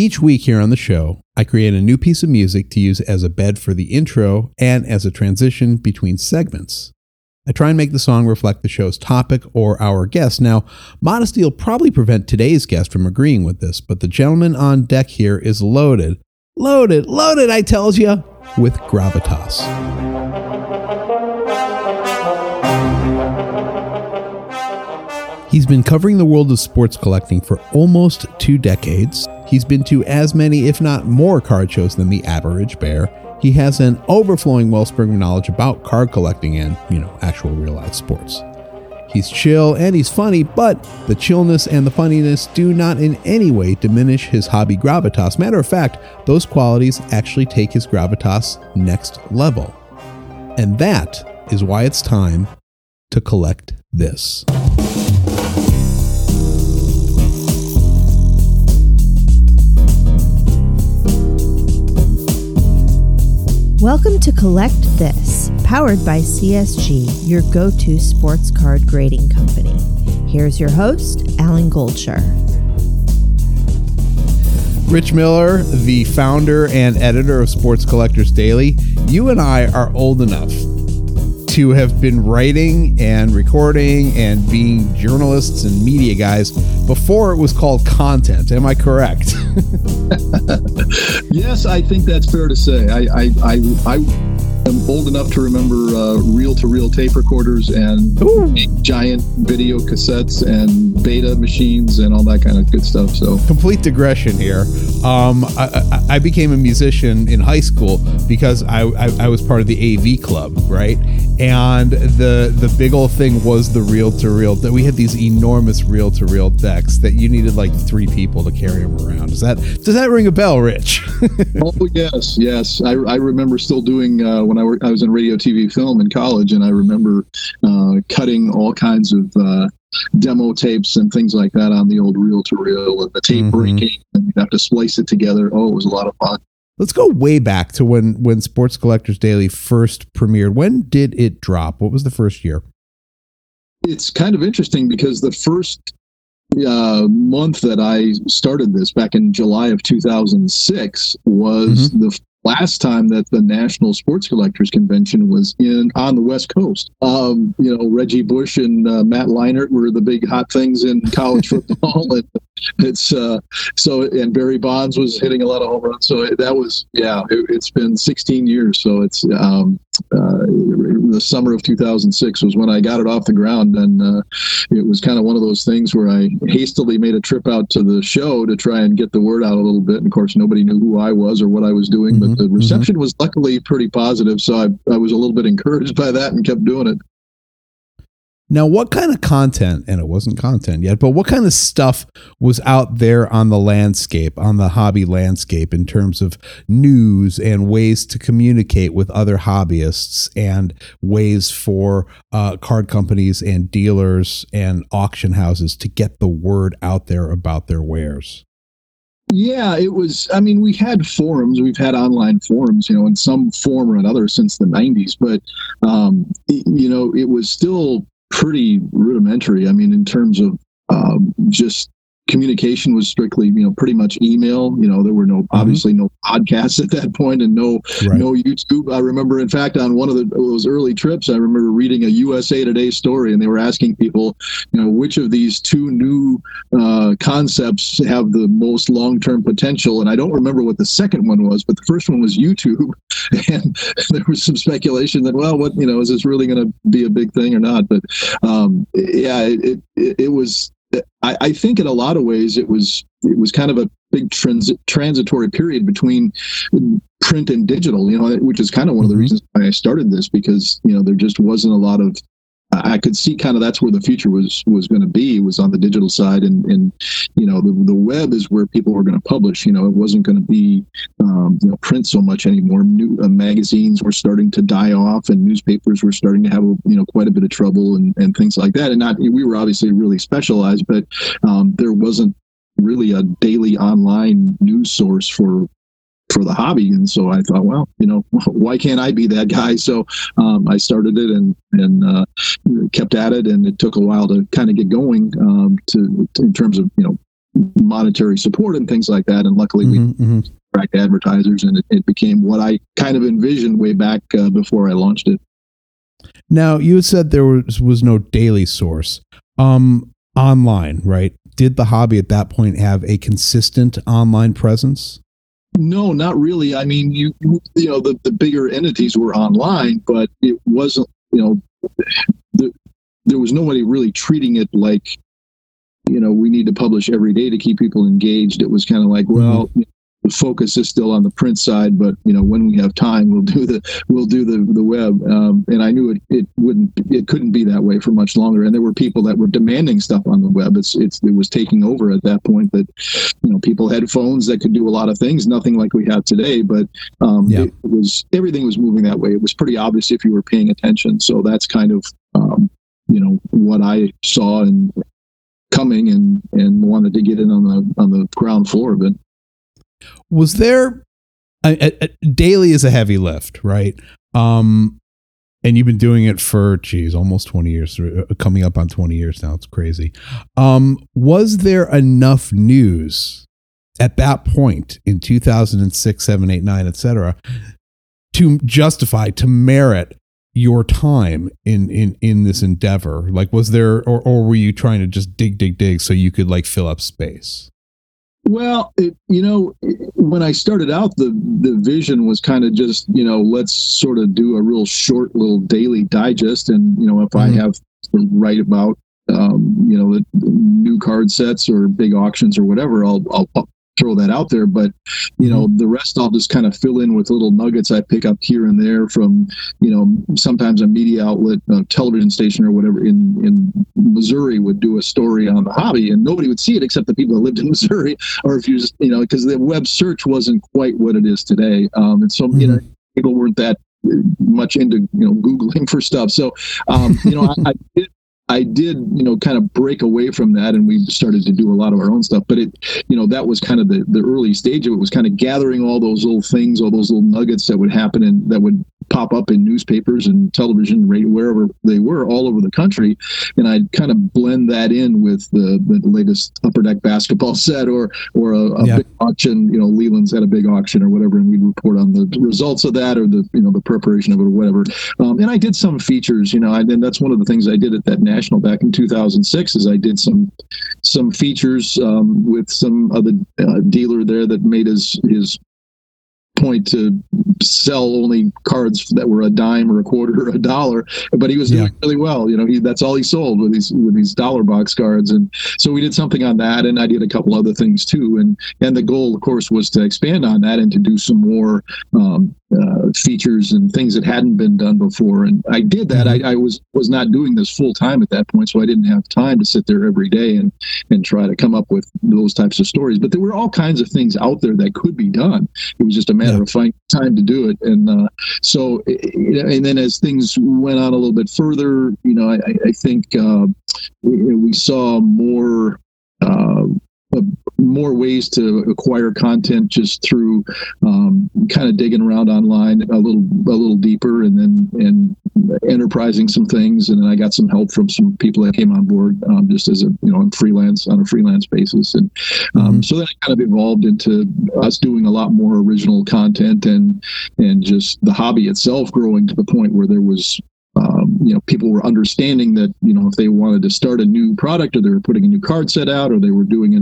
Each week here on the show, I create a new piece of music to use as a bed for the intro and as a transition between segments. I try and make the song reflect the show's topic or our guest. Now, modesty will probably prevent today's guest from agreeing with this, but the gentleman on deck here is loaded, loaded, loaded, I tells you, with gravitas. He's been covering the world of sports collecting for almost two decades. He's been to as many, if not more, card shows than the average bear. He has an overflowing wellspring of knowledge about card collecting and, you know, actual real life sports. He's chill and he's funny, but the chillness and the funniness do not in any way diminish his hobby gravitas. Matter of fact, those qualities actually take his gravitas next level. And that is why it's time to collect this. Welcome to Collect This, powered by CSG, your go to sports card grading company. Here's your host, Alan Goldsher. Rich Mueller, the founder and editor of Sports Collectors Daily, you and I are old enough to have been writing and recording and being journalists and media guys before it was called content. Am I correct? yes, I think that's fair to say. I, I, I, I am old enough to remember reel to reel tape recorders and Ooh. giant video cassettes and beta machines and all that kind of good stuff. So, complete digression here. Um, I, I, became a musician in high school because I, I, I was part of the AV club, right? And the the big old thing was the reel to reel. That we had these enormous reel to reel decks that you needed like three people to carry them around. Does that does that ring a bell, Rich? oh yes, yes. I, I remember still doing uh, when I, were, I was in radio, TV, film in college, and I remember uh, cutting all kinds of uh, demo tapes and things like that on the old reel to reel, and the tape mm-hmm. breaking, and you have to splice it together. Oh, it was a lot of fun. Let's go way back to when when Sports Collectors Daily first premiered. When did it drop? What was the first year? It's kind of interesting because the first uh, month that I started this back in July of 2006 was mm-hmm. the last time that the National Sports Collectors Convention was in on the West Coast. Um, you know, Reggie Bush and uh, Matt Leinart were the big hot things in college football, and it's uh, so and Barry Bonds was hitting a lot of home runs. So that was yeah, it, has been 16 years. So it's um, uh, the summer of 2006 was when I got it off the ground, and uh, it was kind of one of those things where I hastily made a trip out to the show to try and get the word out a little bit. And of course, nobody knew who I was or what I was doing, mm-hmm, but the mm-hmm. reception mm-hmm. was luckily pretty positive. So I, I was a little bit encouraged by that and kept doing it. Now, what kind of content, and it wasn't content yet, but what kind of stuff was out there on the landscape, on the hobby landscape, in terms of news and ways to communicate with other hobbyists and ways for uh, card companies and dealers and auction houses to get the word out there about their wares? Yeah, it was. I mean, we had forums. We've had online forums, you know, in some form or another since the '90s. But um, you know, it was still pretty rudimentary. I mean, in terms of um, just communication was strictly you know pretty much email. You know there were no mm-hmm. obviously no podcasts at that point and no right. no youtube. I remember in fact on one of the, those early trips i remember reading a usa today story and they were asking people you know which of these two new uh, concepts have the most long-term potential? And i don't remember what the second one was but the first one was youtube. And there was some speculation that well what you know is this really going to be a big thing or not? But um, yeah it, it, it was I, I, think in a lot of ways it was it was kind of a big transi- transitory period between print and digital, you know, which is kind of one of the mm-hmm. reasons why I started this because you know there just wasn't a lot of I could see kind of that's where the future was was going to be was on the digital side, and and you know the, the web is where people were going to publish. You know, it wasn't going to be um, you know print so much anymore. New uh, magazines were starting to die off, and newspapers were starting to have you know quite a bit of trouble and and things like that. And not we were obviously really specialized, but um, there wasn't really a daily online news source for for the hobby. And so I thought, well, you know, why can't I be that guy? So um, I started it and and uh, kept at it, and it took a while to kind of get going um, to, to, in terms of you know monetary support and things like that. And luckily, Mhm, we mhm. attract advertisers, and it, it became what I kind of envisioned way back uh, before I launched it. Now you said there was was no daily source. Um, online, right? Did the hobby at that point have a consistent online presence? No, not really. I mean, you you know the, the bigger entities were online, but it wasn't. You know, the, there was nobody really treating it like, you know, we need to publish every day to keep people engaged. It was kind of like, mm-hmm. well, the focus is still on the print side, but you know, when we have time, we'll do the we'll do the the web. Um, and I knew it it wouldn't it couldn't be that way for much longer. And there were people that were demanding stuff on the web. It's it's it was taking over at that point. That you know, people had phones that could do a lot of things, nothing like we have today. But um, Yeah. it was everything was moving that way. It was pretty obvious if you were paying attention. So that's kind of um, you know what I saw and coming and and wanted to get in on the on the ground floor of it. Was there daily is a heavy lift, right? Um, and you've been doing it for geez, almost twenty years, uh, coming up on twenty years now. It's crazy. Um, was there enough news at that point in two thousand and six, seven, eight, nine, etc., to justify to merit your time in in in this endeavor? Like, was there, or or were you trying to just dig, dig, dig so you could like fill up space? Well, it, you know, when I started out, the the vision was kind of just, you know, let's sort of do a real short little daily digest, and you know, if I Mhm. have to write about, um, you know, the new card sets or big auctions or whatever, I'll I'll throw that out there. But you know, the rest I'll just kind of fill in with little nuggets I pick up here and there from, you know, sometimes a media outlet, a television station or whatever in in Missouri would do a story on the hobby, and nobody would see it except the people that lived in Missouri or if you just you know because the web search wasn't quite what it is today um and so you know people weren't that uh, much into you know googling for stuff so um you know I, I did I did, you know, kind of break away from that, and we started to do a lot of our own stuff. But it, you know, that was kind of the, the early stage of it. Was kind of gathering all those little things, all those little nuggets that would happen and that would pop up in newspapers and television, radio, wherever they were, all over the country, and I'd kind of blend that in with the, the latest upper deck basketball set or or a, a Yeah. big auction. You know, Leland's had a big auction or whatever, and we'd report on the results of that or the you know the preparation of it or whatever. Um, and I did some features, you know, I, and that's one of the things I did at that national back in 2006 is I did some some features um, with some other uh, dealer there that made his his point to sell only cards that were a dime or a quarter or a dollar but he was doing Yeah. really well. You know he that's all he sold with these with these dollar box cards. And so we did something on that and i did a couple other things too. And and the goal of course was to expand on that and to do some more um, uh, features and things that hadn't been done before. And i did that. I, I was was not doing this full time at that point so i didn't have time to sit there every day and and try to come up with those types of stories. But there were all kinds of things out there that could be done. It was just a matter Yeah. finding time to do it and uh, so eh, eh, and then as things went on a little bit further you know i, I- think uh, we we saw more uh, more ways to acquire content just through um, kind of digging around online a little a little deeper and then and enterprising some things. And then I got some help from some people that came on board um, just as a you know freelance on a freelance basis. And um, so that kind of evolved into us doing a lot more original content and and just the hobby itself growing to the point where there was you know people were understanding that you know if they wanted to start a new product or they were putting a new card set out or they were doing a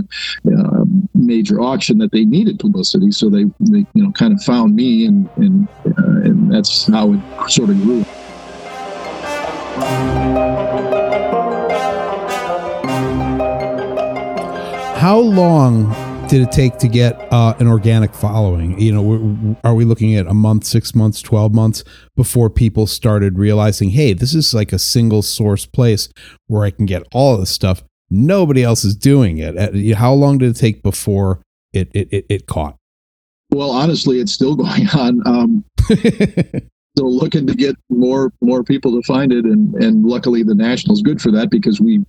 uh, major auction that they needed publicity. So they, they you know kind of found me and and uh, and that's how it sort of grew. How long did it take to get uh, an organic following? You know, are we looking at a month, six months, 12 months before people started realizing, hey, this is like a single source place where I can get all of this stuff? Nobody else is doing it. Uh, How long did it take before it, it, it, it caught? well honestly it's still going on um, looking to get more more people to find it. And and luckily the national's good for that because we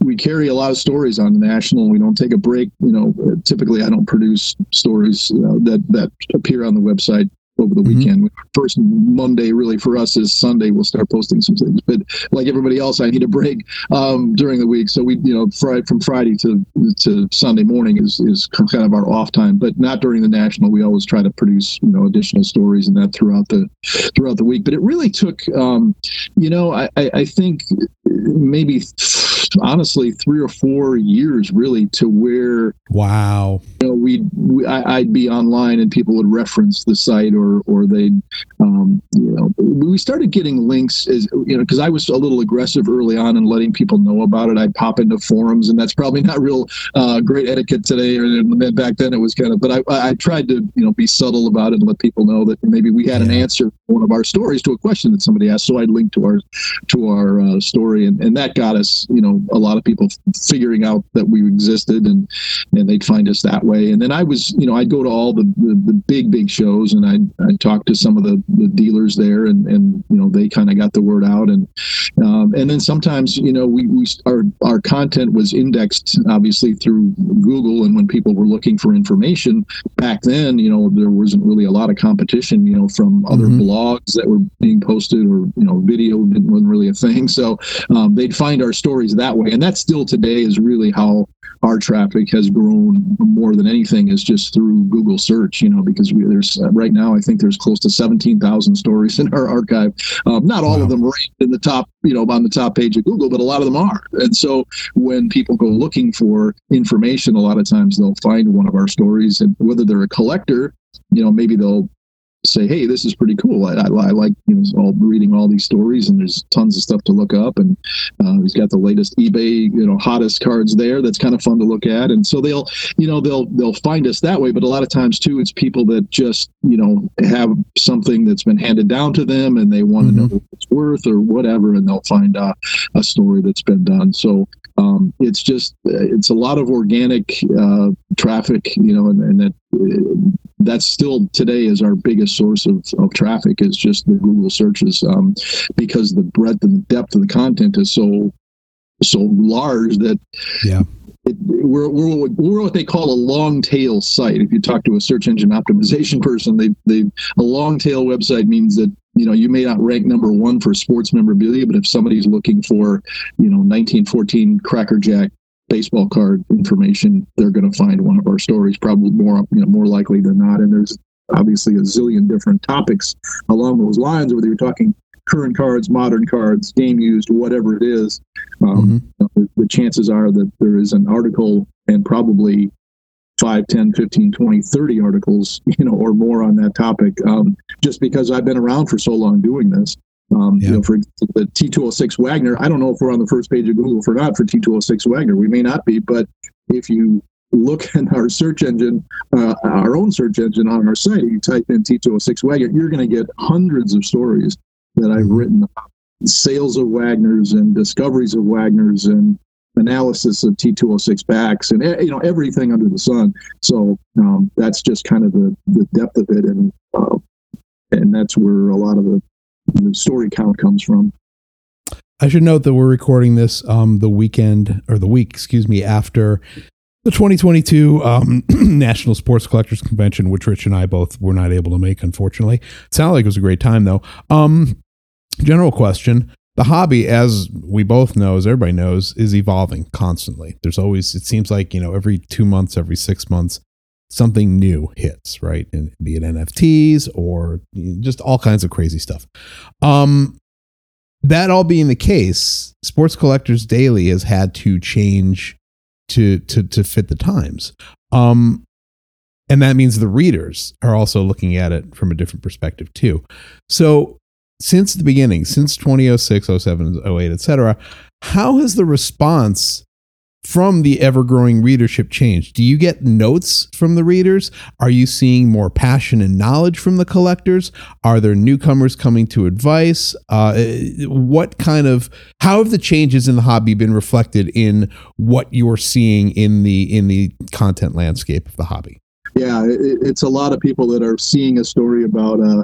we carry a lot of stories on the national we don't take a break. You know typically i don't produce stories you know, that that appear on the website over the mm-hmm. weekend. First Monday, really for us, is Sunday. We'll start posting some things, but like everybody else, I need a break um, during the week. So we, you know, Friday from Friday to to Sunday morning is is kind of our off time, but not during the national. We always try to produce you know additional stories and that throughout the throughout the week. But it really took, um, you know, I, I think maybe honestly three or four years really to where wow you know we'd we, I, would be online and people would reference the site or or they'd um, you know we started getting links as you know because I was a little aggressive early on in letting people know about it I'd pop into forums and that's probably not real uh, great etiquette today or back then it was kind of but I, I tried to you know be subtle about it and let people know that maybe we had yeah. an answer one of our stories to a question that somebody asked so I'd link to our to our uh, story and, and that got us you know a lot of people figuring out that we existed and and they'd find us that way. And then I was, you know, I'd go to all the, the, the big, big shows and I'd, I'd talk to some of the, the dealers there and, and, you know, they kind of got the word out. And, um, and then sometimes, you know, we, we, our, our content was indexed obviously through Google. And when people were looking for information back then, you know, there wasn't really a lot of competition, you know, from other mm-hmm. blogs that were being posted or, you know, video wasn't really a thing. So um, they'd find our stories that way. And that still today is really how our traffic has grown more than anything is just through Google search, you know, because we, there's uh, right now, I think there's close to 17,000 stories in our archive. Um, not all wow. of them ranked in the top, you know, on the top page of Google, but a lot of them are. And so when people go looking for information, a lot of times they'll find one of our stories and whether they're a collector, you know, maybe they'll say, hey, this is pretty cool. I, I, I like you know all reading all these stories, and there's tons of stuff to look up. And uh, he's got the latest eBay, you know, hottest cards there. That's kind of fun to look at. And so they'll, you know, they'll they'll find us that way. But a lot of times too, it's people that just you know have something that's been handed down to them, and they want mm-hmm. to know what it's worth or whatever, and they'll find uh, a story that's been done. So um, it's just it's a lot of organic uh, traffic, you know, and, and that that's still today is our biggest source of, of traffic is just the Google searches um, because the breadth and the depth of the content is so so large that yeah. It, we're, we're, we're what they call a long tail site. If you talk to a search engine optimization person, they, they a long tail website means that you know you may not rank number one for sports memorabilia, but if somebody's looking for you know 1914 Cracker Jack baseball card information, they're going to find one of our stories, probably more you know more likely than not. And there's obviously a zillion different topics along those lines, whether you're talking current cards, modern cards, game used, whatever it is. Um, mm-hmm. the, the chances are that there is an article and probably 5 10 15 20 30 articles you know or more on that topic um, just because i've been around for so long doing this um, yeah. You know, for the T206 Wagner, I don't know if we're on the first page of Google for not for T206 Wagner. We may not be, but if you look in our search engine, uh, our own search engine on our site, you type in T206 Wagner, you're going to get hundreds of stories that I've written about sales of Wagners and discoveries of Wagners and analysis of T206 backs and you know everything under the sun. So um, that's just kind of the, the depth of it, and uh, and that's where a lot of the the story count comes from. I should note that we're recording this um, the weekend or the week, excuse me, after the 2022 um, National Sports Collectors Convention, which Rich and I both were not able to make, unfortunately. It sounded like it was a great time, though. Um, general question. The hobby, as we both know, as everybody knows, is evolving constantly. There's always, it seems like, you know, every two months, every six months, something new hits, right? And be it NFTs or just all kinds of crazy stuff. Um, that all being the case, Sports Collectors Daily has had to change to to to fit the times. Um, and that means the readers are also looking at it from a different perspective too. So since the beginning, since 2006, 07, 08, etc., how has the response from the ever growing readership changed? Do you get notes from the readers? Are you seeing more passion and knowledge from the collectors? Are there newcomers coming to advice? Uh, what kind of how have the changes in the hobby been reflected in what you're seeing in the in the content landscape of the hobby? Yeah, it's a lot of people that are seeing a story about uh,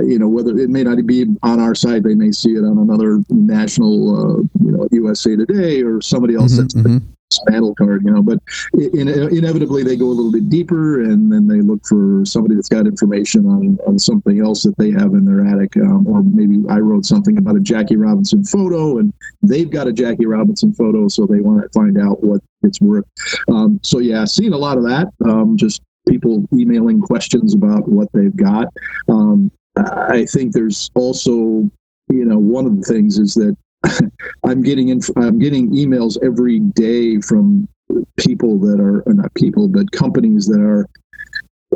you know whether it may not be on our site they may see it on another national uh, you know usa today or somebody else mm-hmm, that's mm-hmm battle card, you know. But in, in, inevitably, they go a little bit deeper, and then they look for somebody that's got information on, on something else that they have in their attic, um, or maybe I wrote something about a Jackie Robinson photo, and they've got a Jackie Robinson photo, so they want to find out what it's worth. Um, so yeah, seeing a lot of that. Um, just people emailing questions about what they've got. Um, I think there's also, you know, one of the things is that I'm getting in, I'm getting emails every day from people that are not people, but companies that are,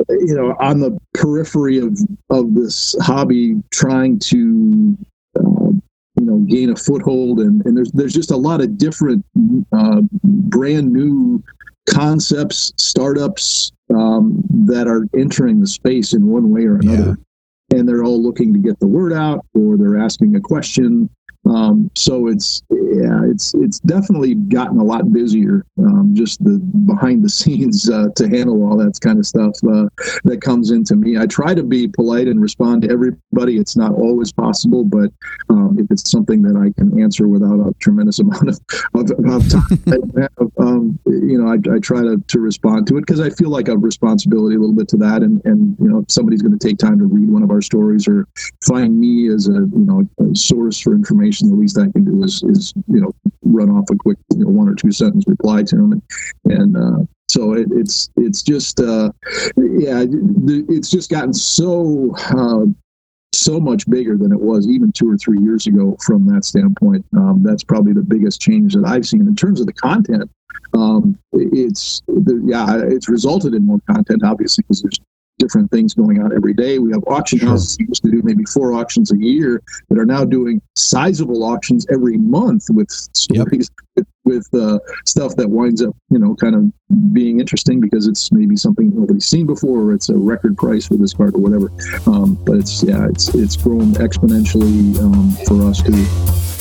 you know, on the periphery of of this hobby, trying to, uh, you know, gain a foothold, and and there's there's just a lot of different, uh, brand new concepts, startups um, that are entering the space in one way or another. And they're all looking to get the word out, or they're asking a question, um, so it's yeah, it's it's definitely gotten a lot busier. Um, just the behind the scenes uh, to handle all that kind of stuff uh, that comes into me. I try to be polite and respond to everybody. It's not always possible, but um, if it's something that I can answer without a tremendous amount of, of, of time, um, you know, I, I, try to, to respond to it because I feel like a responsibility a little bit to that. And and you know, if somebody's going to take time to read one of our stories or find me as a you know a source for information the least I can do is, is you know, run off a quick, you know, one or two sentence reply to them. And, and uh, so it, it's, it's just, uh, yeah, it's just gotten so, uh, so much bigger than it was even two or three years ago from that standpoint. Um, that's probably the biggest change that I've seen in terms of the content. Um, it's the, yeah, it's resulted in more content, obviously, because there's different things going on every day. We have auction sure. houses used to do maybe four auctions a year that are now doing sizable auctions every month with stories yep. with, with uh, stuff that winds up, you know, kind of being interesting because it's maybe something nobody's seen before or it's a record price for this card or whatever. Um, but it's yeah, it's it's grown exponentially um, for us too.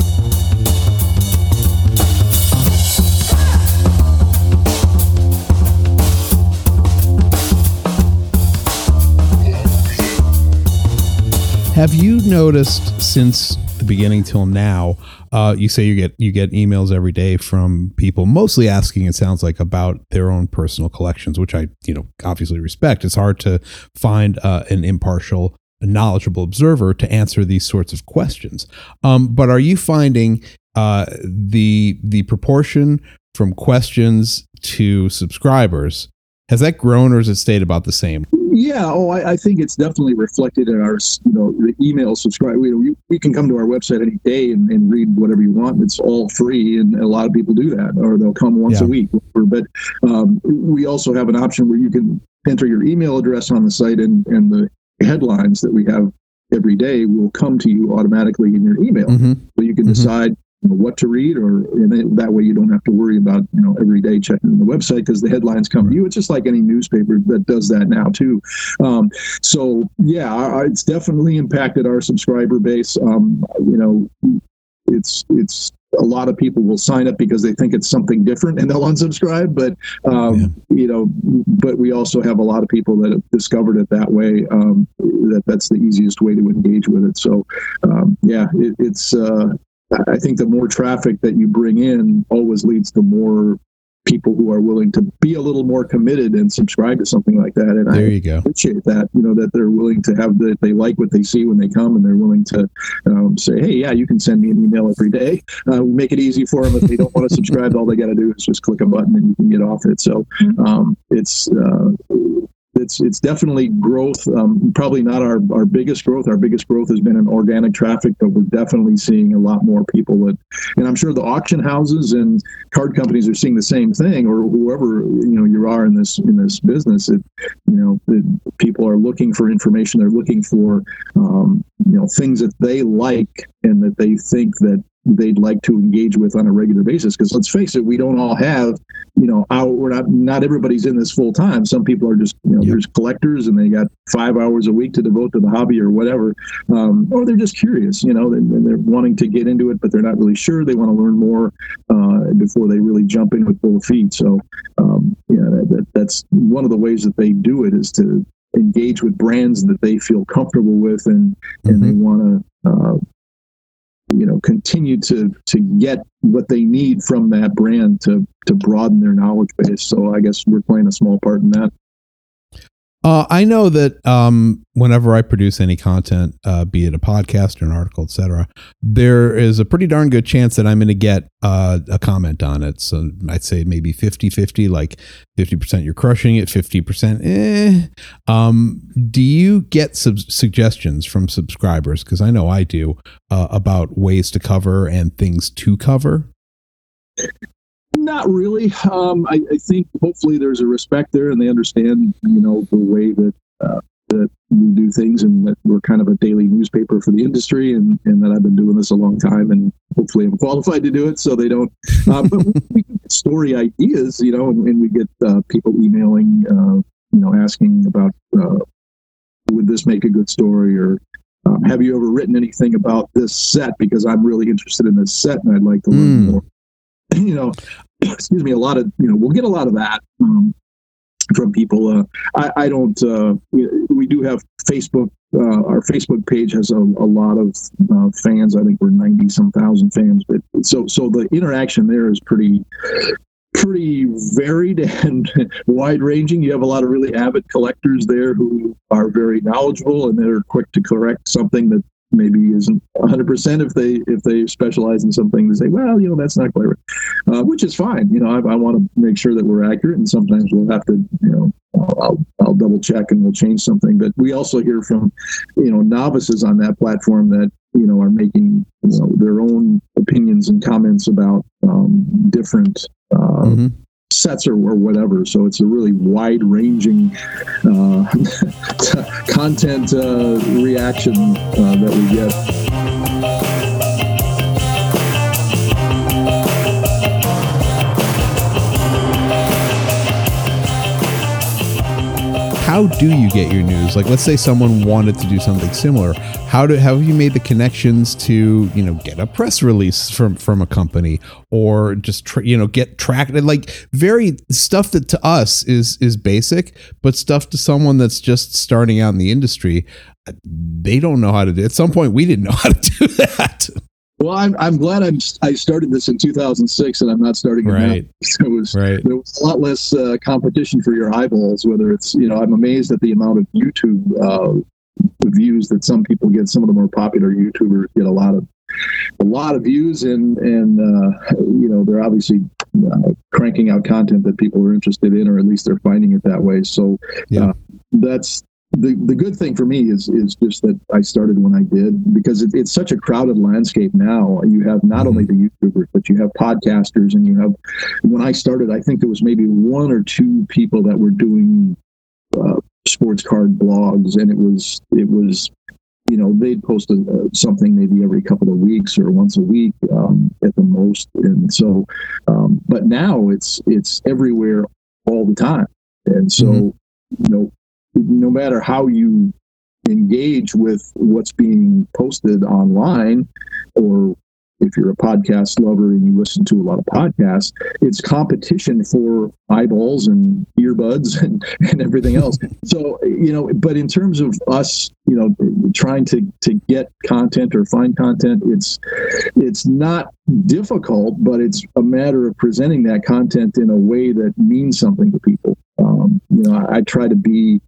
Have you noticed since the beginning till now? Uh, you say you get you get emails every day from people, mostly asking. It sounds like about their own personal collections, which I you know obviously respect. It's hard to find uh, an impartial, knowledgeable observer to answer these sorts of questions. Um, but are you finding uh, the the proportion from questions to subscribers has that grown or has it stayed about the same? Yeah, oh, I, I, think it's definitely reflected in our, you know, the email subscribe. We, we can come to our website any day and, and, read whatever you want. It's all free, and a lot of people do that, or they'll come once yeah. a week. But um, we also have an option where you can enter your email address on the site, and, and the headlines that we have every day will come to you automatically in your email. Mm-hmm. So you can mm-hmm. decide what to read, or that way you don't have to worry about you know every day checking the website because the headlines come to you. It's just like any newspaper that does that now too. Um, so yeah, it's definitely impacted our subscriber base. Um, you know, it's it's a lot of people will sign up because they think it's something different and they'll unsubscribe but um, yeah. you know but we also have a lot of people that have discovered it that way um, that that's the easiest way to engage with it so um, yeah it, it's uh, I think the more traffic that you bring in always leads to more people who are willing to be a little more committed and subscribe to something like that. And there I you go. appreciate that, you know, that they're willing to have that they like what they see when they come and they're willing to um, say, Hey, yeah, you can send me an email every day. Uh, make it easy for them. If they don't want to subscribe, all they got to do is just click a button and you can get off it. So um, it's, uh, it's it's definitely growth. Um, probably not our, our biggest growth. Our biggest growth has been in organic traffic, but we're definitely seeing a lot more people. That, and I'm sure the auction houses and card companies are seeing the same thing, or whoever you know you are in this in this business. It, you know, it, people are looking for information. They're looking for um, you know things that they like and that they think that they'd like to engage with on a regular basis. Because let's face it, we don't all have, you know, our, we're not not everybody's in this full time. Some people are just, you know, yep. there's collectors and they got five hours a week to devote to the hobby or whatever, um, or they're just curious, you know, and, they're wanting to get into it, but they're not really sure. They want to learn more uh, before they really jump in with full feet. So, um, yeah, that, that, that's one of the ways that they do it is to engage with brands that they feel comfortable with and and mm-hmm. they want to uh, you know continue to to get what they need from that brand to to broaden their knowledge base. So I guess we're playing a small part in that. Uh, I know that um, whenever I produce any content, uh, be it a podcast or an article, etc., there is a pretty darn good chance that I'm going to get uh, a comment on it. So I'd say maybe 50 50, like 50% you're crushing it, 50% eh. Um, do you get sub- suggestions from subscribers? Because I know I do uh, about ways to cover and things to cover. Not really. Um, I, I, think hopefully there's a respect there, and they understand, you know, the way that uh, that we do things, and that we're kind of a daily newspaper for the industry, and, and that I've been doing this a long time, and hopefully I'm qualified to do it, so they don't. Uh, but we get story ideas, you know, and, and we get uh, people emailing, uh, you know, asking about uh, would this make a good story or um, have you ever written anything about this set because I'm really interested in this set and I'd like to learn mm. more. You know, excuse me, a lot of you know we'll get a lot of that um, from people. Uh, I, I, don't. Uh, we do have Facebook. Uh, our Facebook page has a, a lot of uh, fans. I think we're ninety some thousand fans. But so so the interaction there is pretty pretty varied and wide ranging. You have a lot of really avid collectors there who are very knowledgeable and they're quick to correct something that maybe isn't 100% if they if they specialize in something they say well you know that's not quite right uh, which is fine you know I, I want to make sure that we're accurate and sometimes we'll have to you know I'll, I'll double check and we'll change something but we also hear from you know novices on that platform that you know are making you know, their own opinions and comments about um, different uh, mm-hmm sets or, or whatever. So it's a really wide ranging uh, content uh, reaction uh, that we get. How do you get your news? Like, let's say someone wanted to do something similar. How do have you made the connections to you know get a press release from from a company or just tra- you know get tracked like very stuff that to us is is basic, but stuff to someone that's just starting out in the industry, uh, they don't know how to do. At some point, we didn't know how to do that. Well, I'm I'm glad I'm I started this in 2006 and I'm not starting it right. now. So it was right. there was a lot less uh, competition for your eyeballs. Whether it's you know I'm amazed at the amount of YouTube uh, views that some people get. Some of the more popular YouTubers get a lot of a lot of views and and uh, you know they're obviously uh, cranking out content that people are interested in or at least they're finding it that way. So yeah. Uh, that's the, the good thing for me is is just that I started when I did because it, it's such a crowded landscape now. You have not only mm-hmm. the YouTubers, but you have podcasters, and you have. When I started, I think there was maybe one or two people that were doing uh, sports card blogs, and it was it was you know they'd post a, uh, something maybe every couple of weeks or once a week um, at the most and so um, but now it's it's everywhere all the time and so mm-hmm. you know no matter how you engage with what's being posted online or if you're a podcast lover and you listen to a lot of podcasts, it's competition for eyeballs and earbuds and, and everything else. so, you know, but in terms of us, you know, trying to, to get content or find content, it's it's not difficult, but it's a matter of presenting that content in a way that means something to people. Um, you know, I, I try to be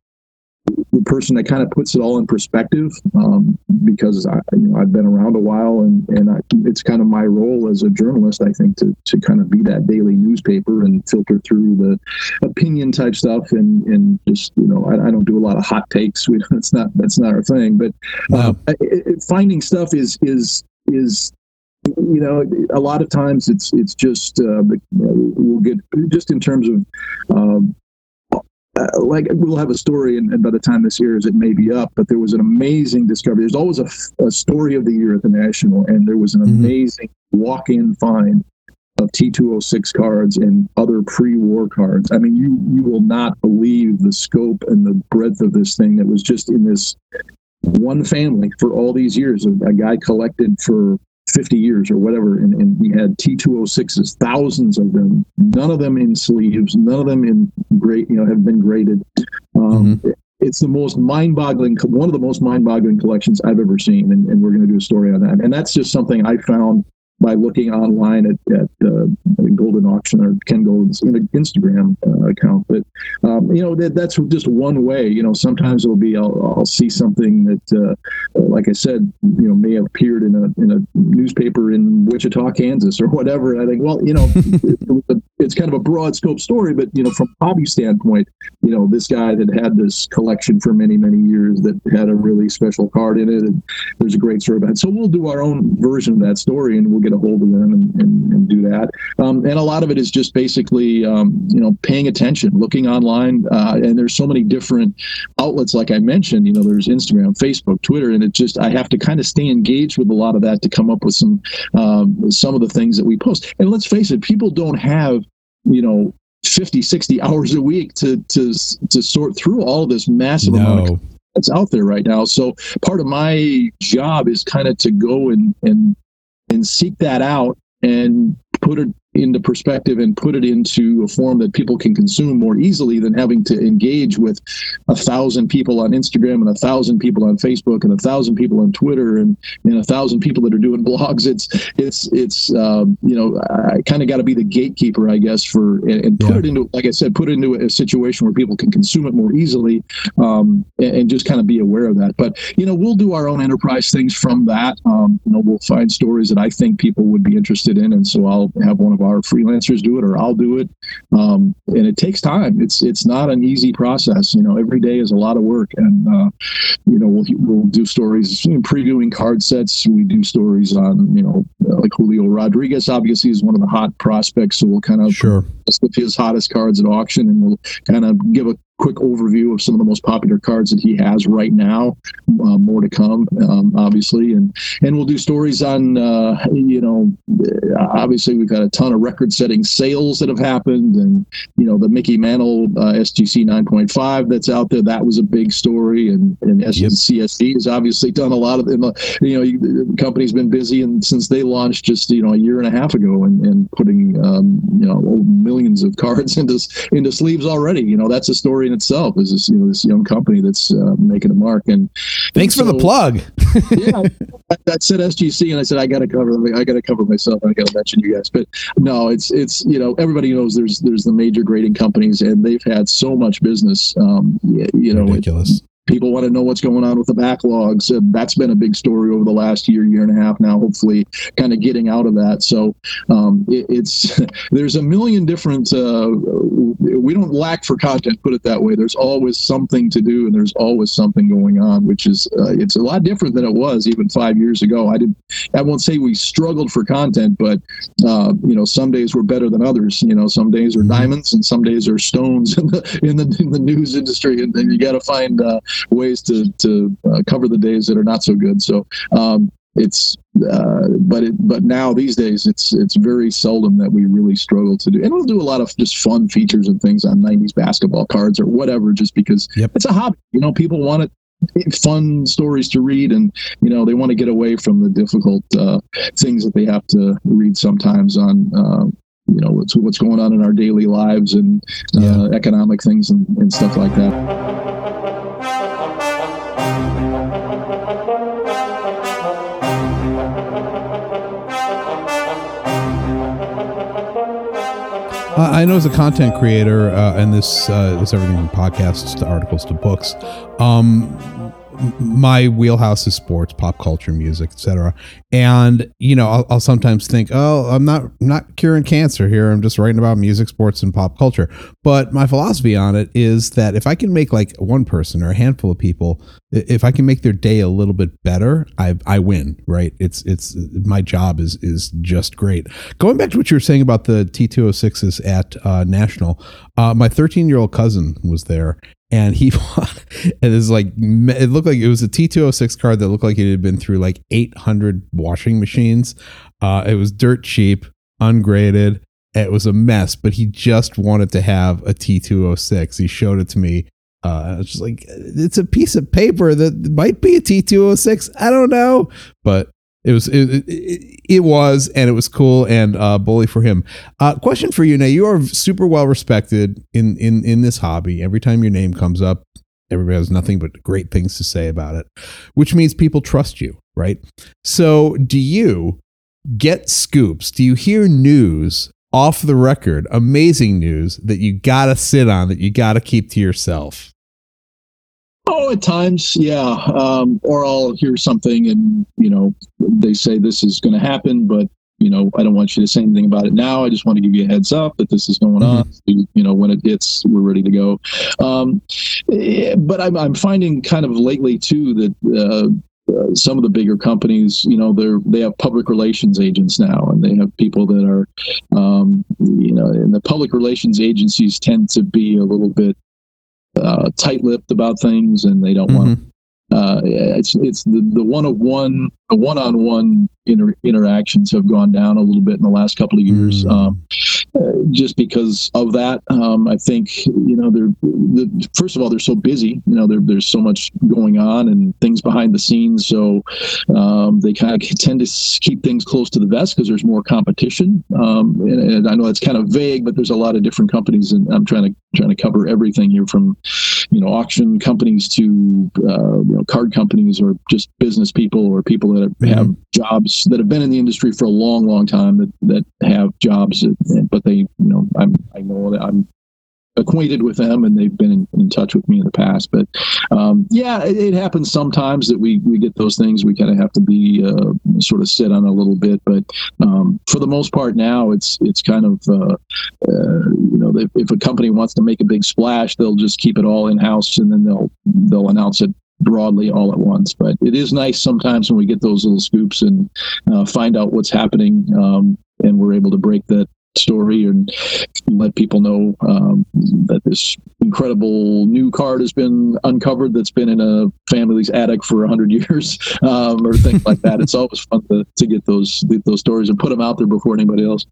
the person that kind of puts it all in perspective um, because I, you know, I've been around a while and, and I, it's kind of my role as a journalist, I think, to, to kind of be that daily newspaper and filter through the opinion type stuff and, and just, you know, I, I don't do a lot of hot takes. We, that's not, that's not our thing, but uh, it, it, finding stuff is, is, is you know a lot of times it's it's just uh, we'll get just in terms of um, uh, like we'll have a story, and, and, by the time this airs, it may be up. But there was an amazing discovery. There's always a, a story of the year at the National, and there was an mm-hmm. amazing walk-in find of T206 cards and other pre-war cards. I mean, you you will not believe the scope and the breadth of this thing. It was just in this one family for all these years. A, a guy collected for 50 years or whatever. And, and we had T206s, thousands of them, none of them in sleeves, none of them in great, you know, have been graded. Um, mm-hmm. it's the most mind-boggling one of the most mind-boggling collections i've ever seen and, and we're going to do a story on that and that's just something i found by looking online at, at uh, Goldin Auction or Ken Goldin's Instagram uh, account. But um, you know that, that's just one way. You know, sometimes it'll be I'll, I'll see something that, uh, like I said, you know, may have appeared in a in a newspaper in Wichita, Kansas, or whatever. And I think, well, you know, it, it's kind of a broad scope story, but you know, from hobby standpoint, you know, this guy that had this collection for many many years that had a really special card in it, and there's a great story about it. So we'll do our own version of that story, and we'll get a hold of them and, and, and do that. Um, and a lot of it is just basically, um, you know, paying attention, looking online. Uh, and there's so many different outlets, like I mentioned, you know, there's Instagram, Facebook, Twitter, and it just, I have to kind of stay engaged with a lot of that to come up with some, um, some of the things that we post. And let's face it, people don't have, you know, 50 60 hours a week to to to sort through all this massive no. amount of that's out there right now so part of my job is kind of to go and and and seek that out and put it into perspective and put it into a form that people can consume more easily than having to engage with a thousand people on Instagram and a thousand people on Facebook and a thousand people on Twitter and, and a thousand people that are doing blogs. It's it's it's um, you know I kind of got to be the gatekeeper, I guess, for and, and put yeah. it into like I said, put it into a situation where people can consume it more easily um, and, and, just kind of be aware of that. But you know we'll do our own enterprise things from that. Um, you know we'll find stories that I think people would be interested in, and so I'll have one of our freelancers do it or I'll do it. Um, and it takes time. It's it's not an easy process. You know, every day is a lot of work, and uh, you know we'll we'll do stories you know, previewing card sets. We do stories on you know like Julio Rodriguez. Obviously, is one of the hot prospects, so we'll kind of sure his hottest cards at auction, and we'll kind of give a quick overview of some of the most popular cards that he has right now. Uh, more to come, um, obviously, and and we'll do stories on uh, you know obviously we've had a ton of record-setting sales that have happened, and you know the Mickey Mantle uh, SGC 9.5 that's out there. That was a big story, and and CSG has obviously done a lot of them. You know, the company's been busy and since they launched just you know a year and a half ago, and, and putting um, you know millions of cards into into sleeves already. You know, that's a story in itself is this you know this young company that's uh, making a mark. And thanks and so, for the plug. yeah, I, I, said SGC, and I said I got to cover I got to cover myself. I got to mention you guys, but no, it's it's you know everybody knows there's there's the major grading companies, and they've had so much business. Um, you know, ridiculous. It, people want to know what's going on with the backlogs. Uh, that's been a big story over the last year, year and a half now. Hopefully, kind of getting out of that. So um, it, it's there's a million different. Uh, we don't lack for content. Put it that way. There's always something to do, and there's always something going on, which is uh, it's a lot different than it was even five years ago. I didn't, I won't say we struggled for content, but uh, you know, some days were better than others. You know, some days are mm-hmm. diamonds, and some days are stones in the in the, in the news industry, and, and you got to find uh, ways to to uh, cover the days that are not so good. So um, it's uh, but it, but now these days it's it's very seldom that we really struggle to do and we'll do a lot of just fun features and things on 90s basketball cards or whatever just because yep. it's a hobby you know people want it fun stories to read and you know they want to get away from the difficult uh, things that they have to read sometimes on uh, you know what's what's going on in our daily lives and uh, yeah. economic things and, and stuff like that I know as a content creator, uh, and this uh, is everything from podcasts to articles to books. Um, my wheelhouse is sports, pop culture, music, etc. And you know, I'll, I'll, sometimes think, oh, I'm not I'm not curing cancer here. I'm just writing about music, sports, and pop culture. But my philosophy on it is that if I can make like one person or a handful of people, if I can make their day a little bit better, I I win. Right? It's it's my job is is just great. Going back to what you were saying about the T206s at uh, National, uh, my 13 year old cousin was there, and he it is like it looked like it was a T206 card that looked like it had been through like 800 washing machines. Uh, it was dirt cheap, ungraded. It was a mess, but he just wanted to have a T206. He showed it to me. Uh, I was just like, it's a piece of paper that might be a T206. I don't know, but it was it, it, it, was and it was cool and uh bully for him uh question for you now you are super well respected in in in this hobby every time your name comes up Everybody has nothing but great things to say about it, which means people trust you, right? So, do you get scoops? Do you hear news off the record, amazing news that you got to sit on, that you got to keep to yourself? Oh, at times, yeah. Um, or I'll hear something and, you know, they say this is going to happen, but you know, I don't want you to say anything about it now. I just want to give you a heads up that this is going mm-hmm. on. So, you know, when it hits, we're ready to go. Um, eh, but I'm, I'm finding kind of lately too that uh, uh, some of the bigger companies, you know, they're they have public relations agents now, and they have people that are, um, you know, and the public relations agencies tend to be a little bit uh, tight-lipped about things, and they don't mm-hmm. want. Uh, it's it's the the one of one the one on one inter- interactions have gone down a little bit in the last couple of years, mm. um, uh, just because of that. Um, I think you know they're the, first of all they're so busy. You know there's so much going on and things behind the scenes, so um, they kind of tend to keep things close to the vest because there's more competition. Um, and, and, I know that's kind of vague, but there's a lot of different companies, and I'm trying to trying to cover everything here from you know auction companies to uh, you know card companies or just business people or people that have mm-hmm. jobs that have been in the industry for a long, long time that, that have jobs, but they, you know, I'm, I know that I'm acquainted with them and they've been in, in touch with me in the past. But um, yeah, it, it, happens sometimes that we, we get those things. We kind of have to be uh, sort of sit on a little bit. But um, for the most part now, it's it's kind of uh, uh, you know if a company wants to make a big splash, they'll just keep it all in house and then they'll they'll announce it broadly all at once. But it is nice sometimes when we get those little scoops and uh, find out what's happening, um, and we're able to break that story and let people know um, that this incredible new card has been uncovered that's been in a family's attic for 100 years um, or things like that it's always fun to, to get those those stories and put them out there before anybody else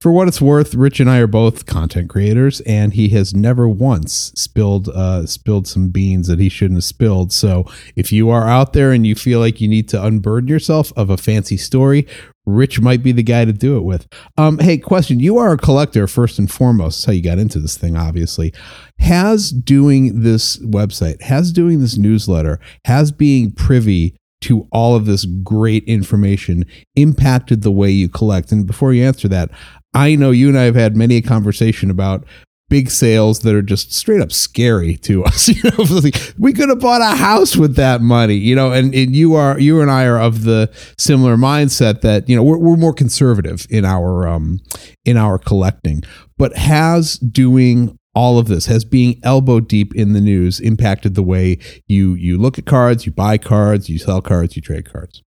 for what it's worth, Rich and I are both content creators, and he has never once spilled uh, spilled some beans that he shouldn't have spilled. So, if you are out there and you feel like you need to unburden yourself of a fancy story, Rich might be the guy to do it with. Um, hey, question: You are a collector first and foremost. That's how you got into this thing, obviously. Has doing this website, has doing this newsletter, has being privy to all of this great information impacted the way you collect? And before you answer that, I know you and I have had many a conversation about big sales that are just straight up scary to us. You know, we could have bought a house with that money, you know, and, and you are, you and I are of the similar mindset that, you know, we're, we're more conservative in our, um, in our collecting, but has doing all of this has being elbow deep in the news impacted the way you, you look at cards, you buy cards, you sell cards, you trade cards.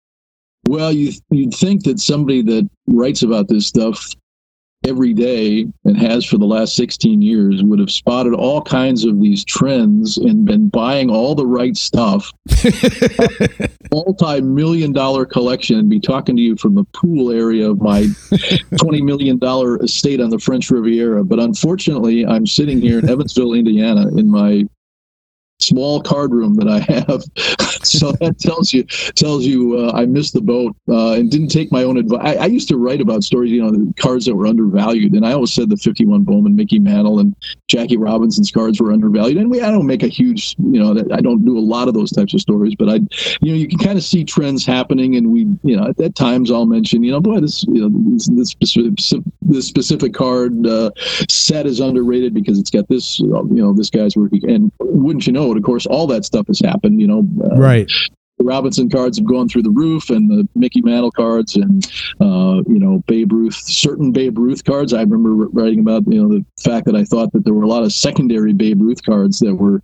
Well, you, you'd think that somebody that writes about this stuff every day and has for the last 16 years would have spotted all kinds of these trends and been buying all the right stuff multi-million dollar collection and be talking to you from the pool area of my 20 million dollar estate on the french riviera but unfortunately i'm sitting here in evansville indiana in my small card room that I have. so that tells you tells you uh, I missed the boat uh, and didn't take my own advice. I, used to write about stories, you know, cards that were undervalued, and I always said the 51 Bowman, Mickey Mantle, and Jackie Robinson's cards were undervalued. And we I don't make a huge, you know, I don't do a lot of those types of stories, but I, you know, you can kind of see trends happening, and we, you know, at, at times I'll mention, you know, boy, this, you know, this, this specific, this specific card uh, set is underrated because it's got this, you know, this guy's working, and wouldn't you know it? of course, all that stuff has happened. You know, uh, right. The Robinson cards have gone through the roof, and the Mickey Mantle cards, and uh, you know Babe Ruth, certain Babe Ruth cards. I remember writing about you know the fact that I thought that there were a lot of secondary Babe Ruth cards that were,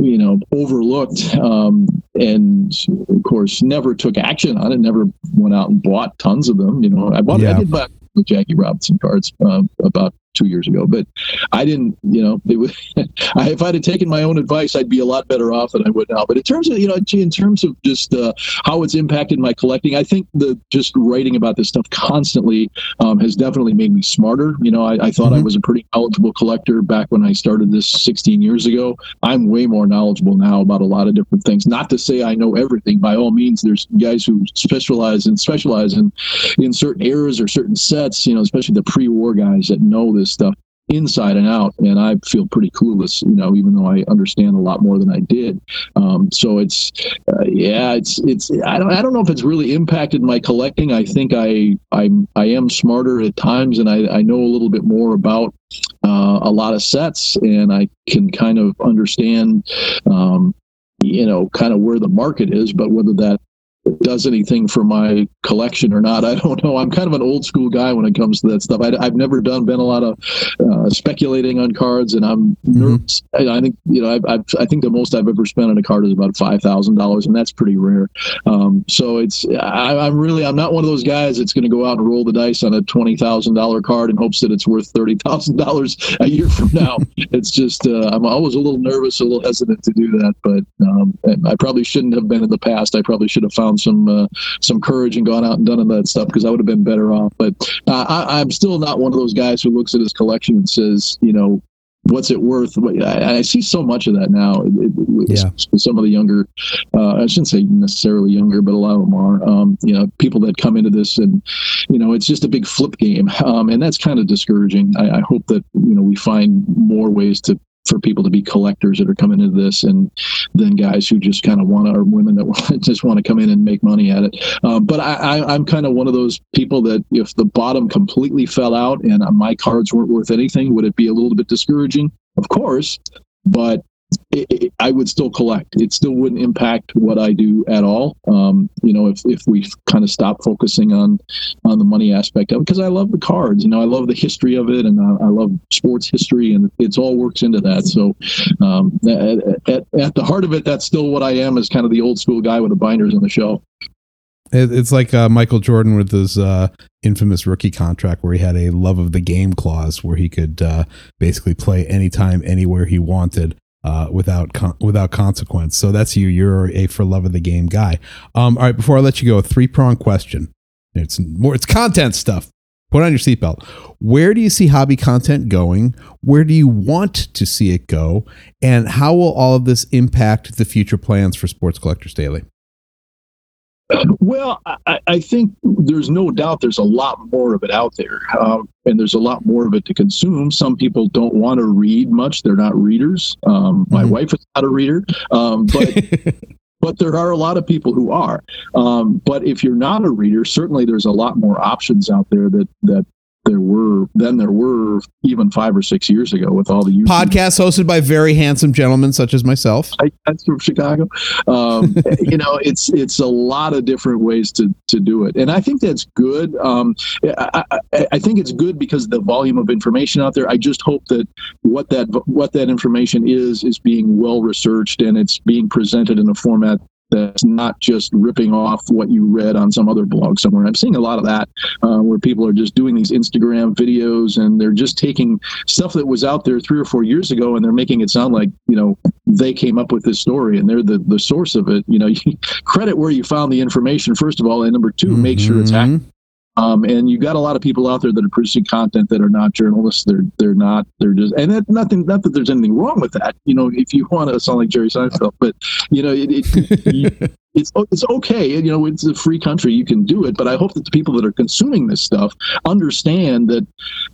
you know, overlooked, um, and of course never took action on it. Never went out and bought tons of them. You know, I bought, yeah. I did buy the Jackie Robinson cards uh, about two years ago. But I didn't, you know, was, I, if I'd have taken my own advice, I'd be a lot better off than I would now. But in terms of, you know, in terms of just uh, how it's impacted my collecting, I think the just writing about this stuff constantly um, has definitely made me smarter. You know, I, I thought mm-hmm. I was a pretty knowledgeable collector back when I started this 16 years ago. I'm way more knowledgeable now about a lot of different things. Not to say I know everything. By all means, there's guys who specialize and specialize in in certain eras or certain sets. You know, especially the pre-war guys that know this stuff inside and out, and I feel pretty clueless, you know, even though I understand a lot more than I did. Um, so it's, uh, yeah, it's it's I don't I don't know if it's really impacted my collecting. I think I I I am smarter at times, and I I know a little bit more about uh, a lot of sets, and I can kind of understand. Um, you know, kind of where the market is, but whether that does anything for my collection or not. I don't know. I'm kind of an old school guy when it comes to that stuff. I, have never done been a lot of uh, speculating on cards, and I'm mm-hmm. I, I, think you know I've i think the most I've ever spent on a card is about five thousand dollars, and that's pretty rare. Um, so it's I, am really I'm not one of those guys that's going to go out and roll the dice on a twenty thousand dollar card in hopes that it's worth thirty thousand dollars a year from now. it's just uh, I'm always a little nervous, a little hesitant to do that, but um, I probably shouldn't have been in the past. I probably should have found some uh, some courage and gone out and done all that stuff because I would have been better off. But uh, I, I'm still not one of those guys who looks at his collection and says, you know, what's it worth? I, I, see so much of that now. yeah. Some of the younger, uh, I shouldn't say necessarily younger, but a lot of them are. Um, you know, people that come into this and, you know, it's just a big flip game, um, and that's kind of discouraging. I, I, hope that you know we find more ways to for people to be collectors that are coming into this and then guys who just kind of want to or women that just want to come in and make money at it. Um, but I, i'm kind of one of those people that if the bottom completely fell out and my cards weren't worth anything would it be a little bit discouraging? Of course but it, it, I would still collect. It still wouldn't impact what I do at all. Um, you know, if, if we kind of stop focusing on on the money aspect of it, because I love the cards. You know, I love the history of it, and I, I love sports history, and it's all works into that. So, um, at, at, at, the heart of it, that's still what I am, as kind of the old school guy with the binders on the shelf. It's like uh, Michael Jordan with his uh, infamous rookie contract, where he had a love of the game clause, where he could uh, basically play anytime, anywhere he wanted uh, without con- without consequence. So that's you. You're a for love of the game guy. Um, all right, before I let you go, a three prong question. It's more. It's content stuff. Put on your seatbelt. Where do you see hobby content going? Where do you want to see it go? And how will all of this impact the future plans for Sports Collectors Daily? Well, I, I, think there's no doubt there's a lot more of it out there, um, and there's a lot more of it to consume. Some people don't want to read much; they're not readers. Um, mm-hmm. My wife is not a reader, um, but but there are a lot of people who are. Um, but if you're not a reader, certainly there's a lot more options out there that that there were then there were even five or six years ago with all the YouTube podcasts hosted by very handsome gentlemen such as myself. I, that's from Chicago. Um, you know, it's it's a lot of different ways to to do it, and I think that's good. Um, I, I, I, think it's good because the volume of information out there. I just hope that what that what that information is is being well researched and it's being presented in a format that's not just ripping off what you read on some other blog somewhere. I'm seeing a lot of that uh, where people are just doing these Instagram videos and they're just taking stuff that was out there three or four years ago and they're making it sound like, you know, they came up with this story and they're the, the source of it. You know, you credit where you found the information, first of all, and number 2 mm-hmm. make sure it's accurate. Um, and you've got a lot of people out there that are producing content that are not journalists. They're they're not. They're just and that, nothing. Not that there's anything wrong with that. You know, if you want to sound like Jerry Seinfeld, but you know, it, it, it's it's okay. You know, it's a free country. You can do it. But I hope that the people that are consuming this stuff understand that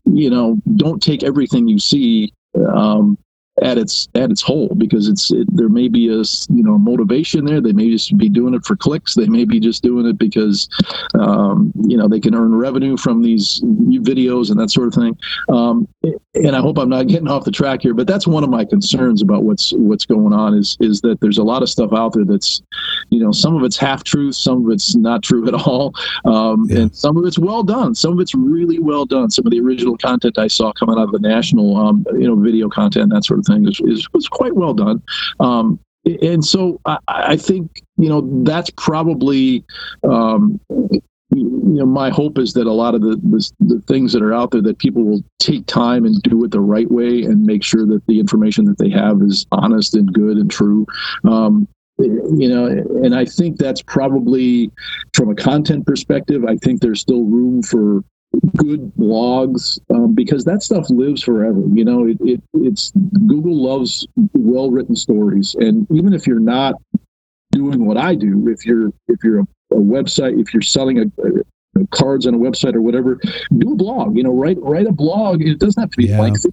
you know don't take everything you see um, at its at its whole because it's it, there may be a you know motivation there. They may just be doing it for clicks. They may be just doing it because um, you know they can earn revenue from these videos and that sort of thing. Um, and I hope I'm not getting off the track here but that's one of my concerns about what's what's going on is is that there's a lot of stuff out there that's you know some of it's half truth some of it's not true at all. Um, yeah. and some of it's well done. Some of it's really well done. Some of the original content I saw coming out of the national um, you know video content that sort of thing is, is was quite well done. Um, and so I, I, think you know that's probably um, you know my hope is that a lot of the, the, the things that are out there that people will take time and do it the right way and make sure that the information that they have is honest and good and true um, you know and i think that's probably from a content perspective i think there's still room for good blogs um, because that stuff lives forever. You know, it, it, it's Google loves well written stories, and even if you're not doing what I do, if you're if you're a, a website, if you're selling a, a cards on a website or whatever, do a blog. You know, write write a blog. It doesn't have to be yeah. lengthy.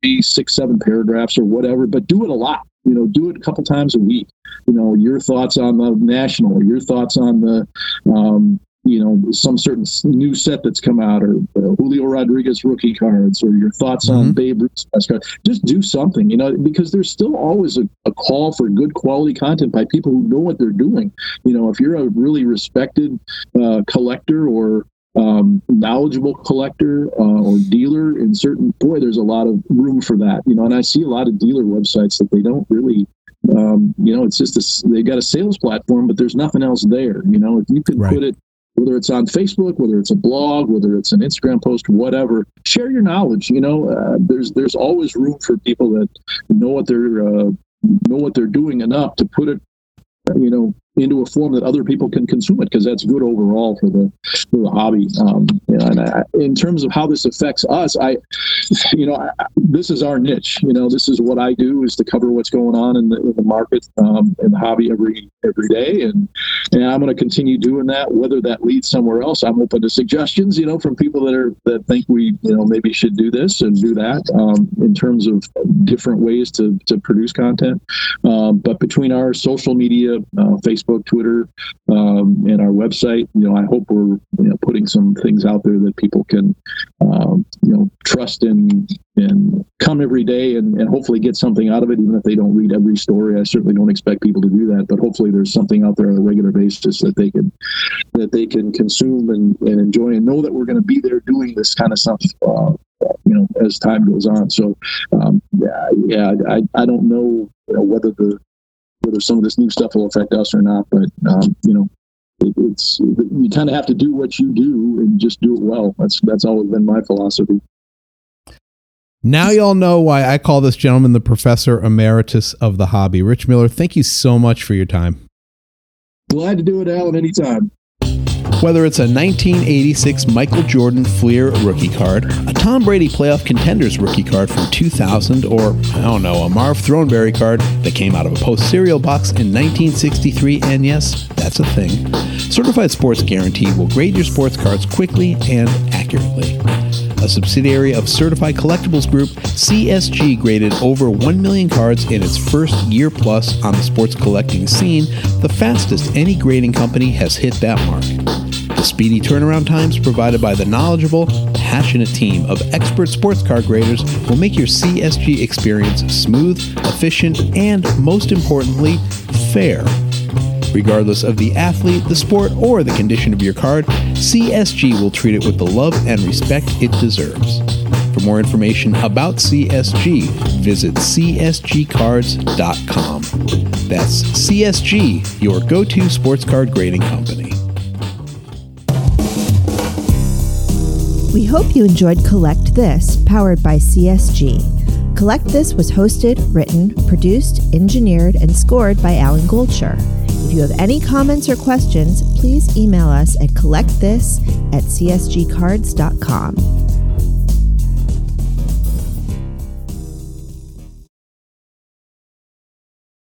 be six, seven paragraphs or whatever, but do it a lot. You know, do it a couple times a week. You know, your thoughts on the national, or your thoughts on the um, you know some certain new set that's come out or uh, Julio Rodriguez rookie cards or your thoughts mm-hmm. on Babe Ruth's best card. Just do something, you know, because there's still always a, a, call for good quality content by people who know what they're doing. You know, if you're a really respected uh, collector or um, knowledgeable collector uh, or dealer in certain boy there's a lot of room for that you know and i see a lot of dealer websites that they don't really um, you know it's just a, they got a sales platform but there's nothing else there you know if you can right. put it whether it's on Facebook, whether it's a blog, whether it's an Instagram post, whatever. Share your knowledge. You know, uh, there's there's always room for people that know what they're uh, know what they're doing enough to put it, you know, into a form that other people can consume it because that's good overall for the for the hobby. Um, and I, in terms of how this affects us, I, you know, I, this is our niche. You know, this is what I do is to cover what's going on in the, in the market um, in the hobby every every day, and and I'm going to continue doing that. Whether that leads somewhere else, I'm open to suggestions. You know, from people that are that think we you know maybe should do this and do that um, in terms of different ways to to produce content. Um, but between our social media, uh, Facebook Twitter, um, and our website. You know, I hope we're you know putting some things out there that people can um, you know trust and and come every day and, and hopefully get something out of it, even if they don't read every story. I certainly don't expect people to do that, but hopefully there's something out there on a regular basis that they can that they can consume and, and enjoy and know that we're going to be there doing this kind of stuff. Uh, you know, as time goes on. So, um, yeah, yeah, I, I don't know, you know whether the whether some of this new stuff will affect us or not. But um, you know, it, it's you kind of have to do what you do and just do it well. That's that's always been my philosophy. Now y'all know why I call this gentleman the professor emeritus of the hobby. Rich Mueller, thank you so much for your time. Glad to do it, Alan, anytime. Whether it's a 1986 Michael Jordan Fleer rookie card, a Tom Brady playoff contenders rookie card from 2000, or, I don't know, a Marv Throneberry card that came out of a post cereal box in 1963, and yes, that's a thing. Certified Sports Guarantee will grade your sports cards quickly and accurately. A subsidiary of Certified Collectibles Group, CSG graded over 1 million cards in its first year plus on the sports collecting scene, the fastest any grading company has hit that mark. The speedy turnaround times provided by the knowledgeable, passionate team of expert sports car graders will make your CSG experience smooth, efficient, and most importantly, fair. Regardless of the athlete, the sport, or the condition of your card, CSG will treat it with the love and respect it deserves. For more information about CSG, visit csgcards.com. That's CSG, your go to sports card grading company. We hope you enjoyed Collect This, powered by CSG. Collect This was hosted, written, produced, engineered, and scored by Alan Goldsher. If you have any comments or questions, please email us at collectthis at csgcards.com.